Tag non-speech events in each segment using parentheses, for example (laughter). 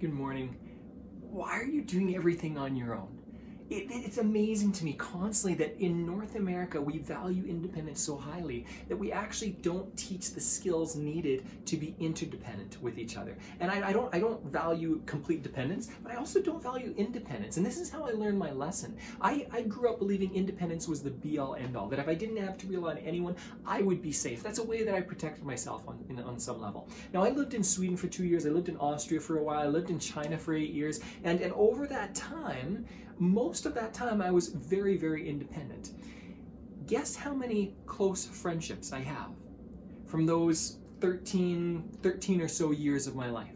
good morning. Why are you doing everything on your own? It, it's amazing to me constantly that in North America we value independence so highly that we actually don't teach the skills needed to be interdependent with each other. And I, I don't I don't value complete dependence, but I also don't value independence. And this is how I learned my lesson. I, I grew up believing independence was the be all end all. That if I didn't have to rely on anyone, I would be safe. That's a way that I protected myself on in, on some level. Now I lived in Sweden for two years. I lived in Austria for a while. I lived in China for eight years. And and over that time most of that time I was very, very independent. Guess how many close friendships I have from those 13, 13 or so years of my life?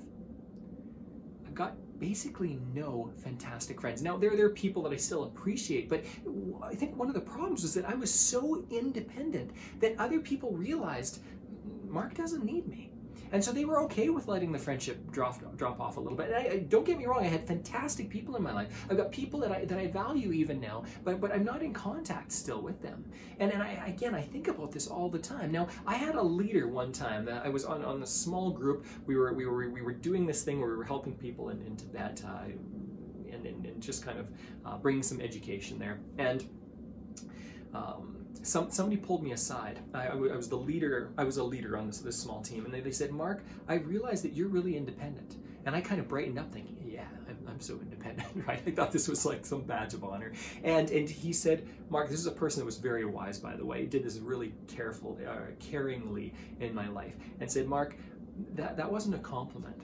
I've got basically no fantastic friends. Now, there, there are people that I still appreciate, but I think one of the problems was that I was so independent that other people realized Mark doesn't need me. And so they were okay with letting the friendship drop drop off a little bit. And I, I, don't get me wrong, I had fantastic people in my life. I've got people that I that I value even now, but but I'm not in contact still with them. And and I again I think about this all the time. Now I had a leader one time that I was on on a small group. We were we were we were doing this thing where we were helping people in, in Tibet. Uh, and, and, and, just kind of uh, bringing some education there. And um, some, somebody pulled me aside. I, I, was the leader. I was a leader on this, this small team, and they, they said, "Mark, I realize that you're really independent." And I kind of brightened up, thinking, "Yeah, I'm, I'm so independent, (laughs) right?" I thought this was like some badge of honor. And and he said, "Mark, this is a person that was very wise, by the way. He did this really careful, uh, caringly in my life, and said, Mark, that that wasn't a compliment."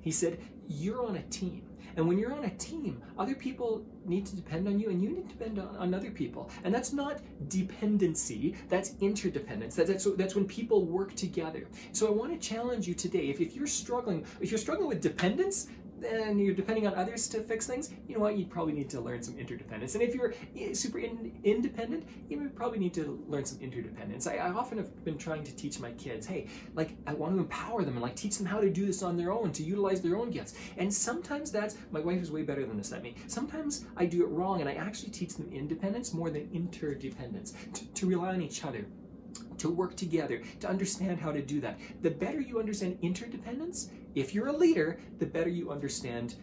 He said, You're on a team. And when you're on a team, other people need to depend on you and you need to depend on, on other people. And that's not dependency, that's interdependence. That, that's, that's when people work together. So I want to challenge you today. If, if you're struggling, if you're struggling with dependence, and you're depending on others to fix things, you know what? You probably need to learn some interdependence. And if you're eh, super in, independent, you probably need to learn some interdependence. I, I, often have been trying to teach my kids, hey, like I want to empower them and like teach them how to do this on their own, to utilize their own gifts. And sometimes that's my wife is way better than this at me. Sometimes I do it wrong, and I actually teach them independence more than interdependence, to rely on each other to work together, to understand how to do that. The better you understand interdependence, if you're a leader, the better you understand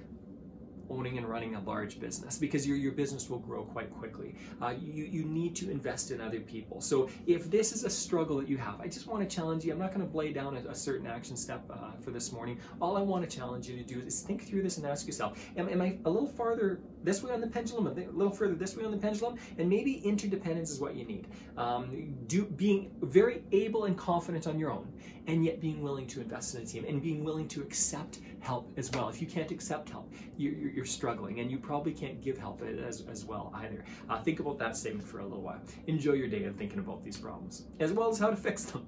owning and running a large business because your, your business will grow quite quickly. Uh, you, you need to invest in other people. So if this is a struggle that you have, I just want to challenge you. I'm not going to lay down a, a, certain action step uh, for this morning. All I want to challenge you to do is think through this and ask yourself, am, am I a little farther this way on the pendulum, a little further this way on the pendulum? And maybe interdependence is what you need. Um, do, being very able and confident on your own and yet being willing to invest in a team and being willing to accept help as well. If you can't accept help, you're, you're struggling and you probably can't give help as, as well either. Uh, think about that statement for a little while. Enjoy your day and thinking about these problems, as well as how to fix them.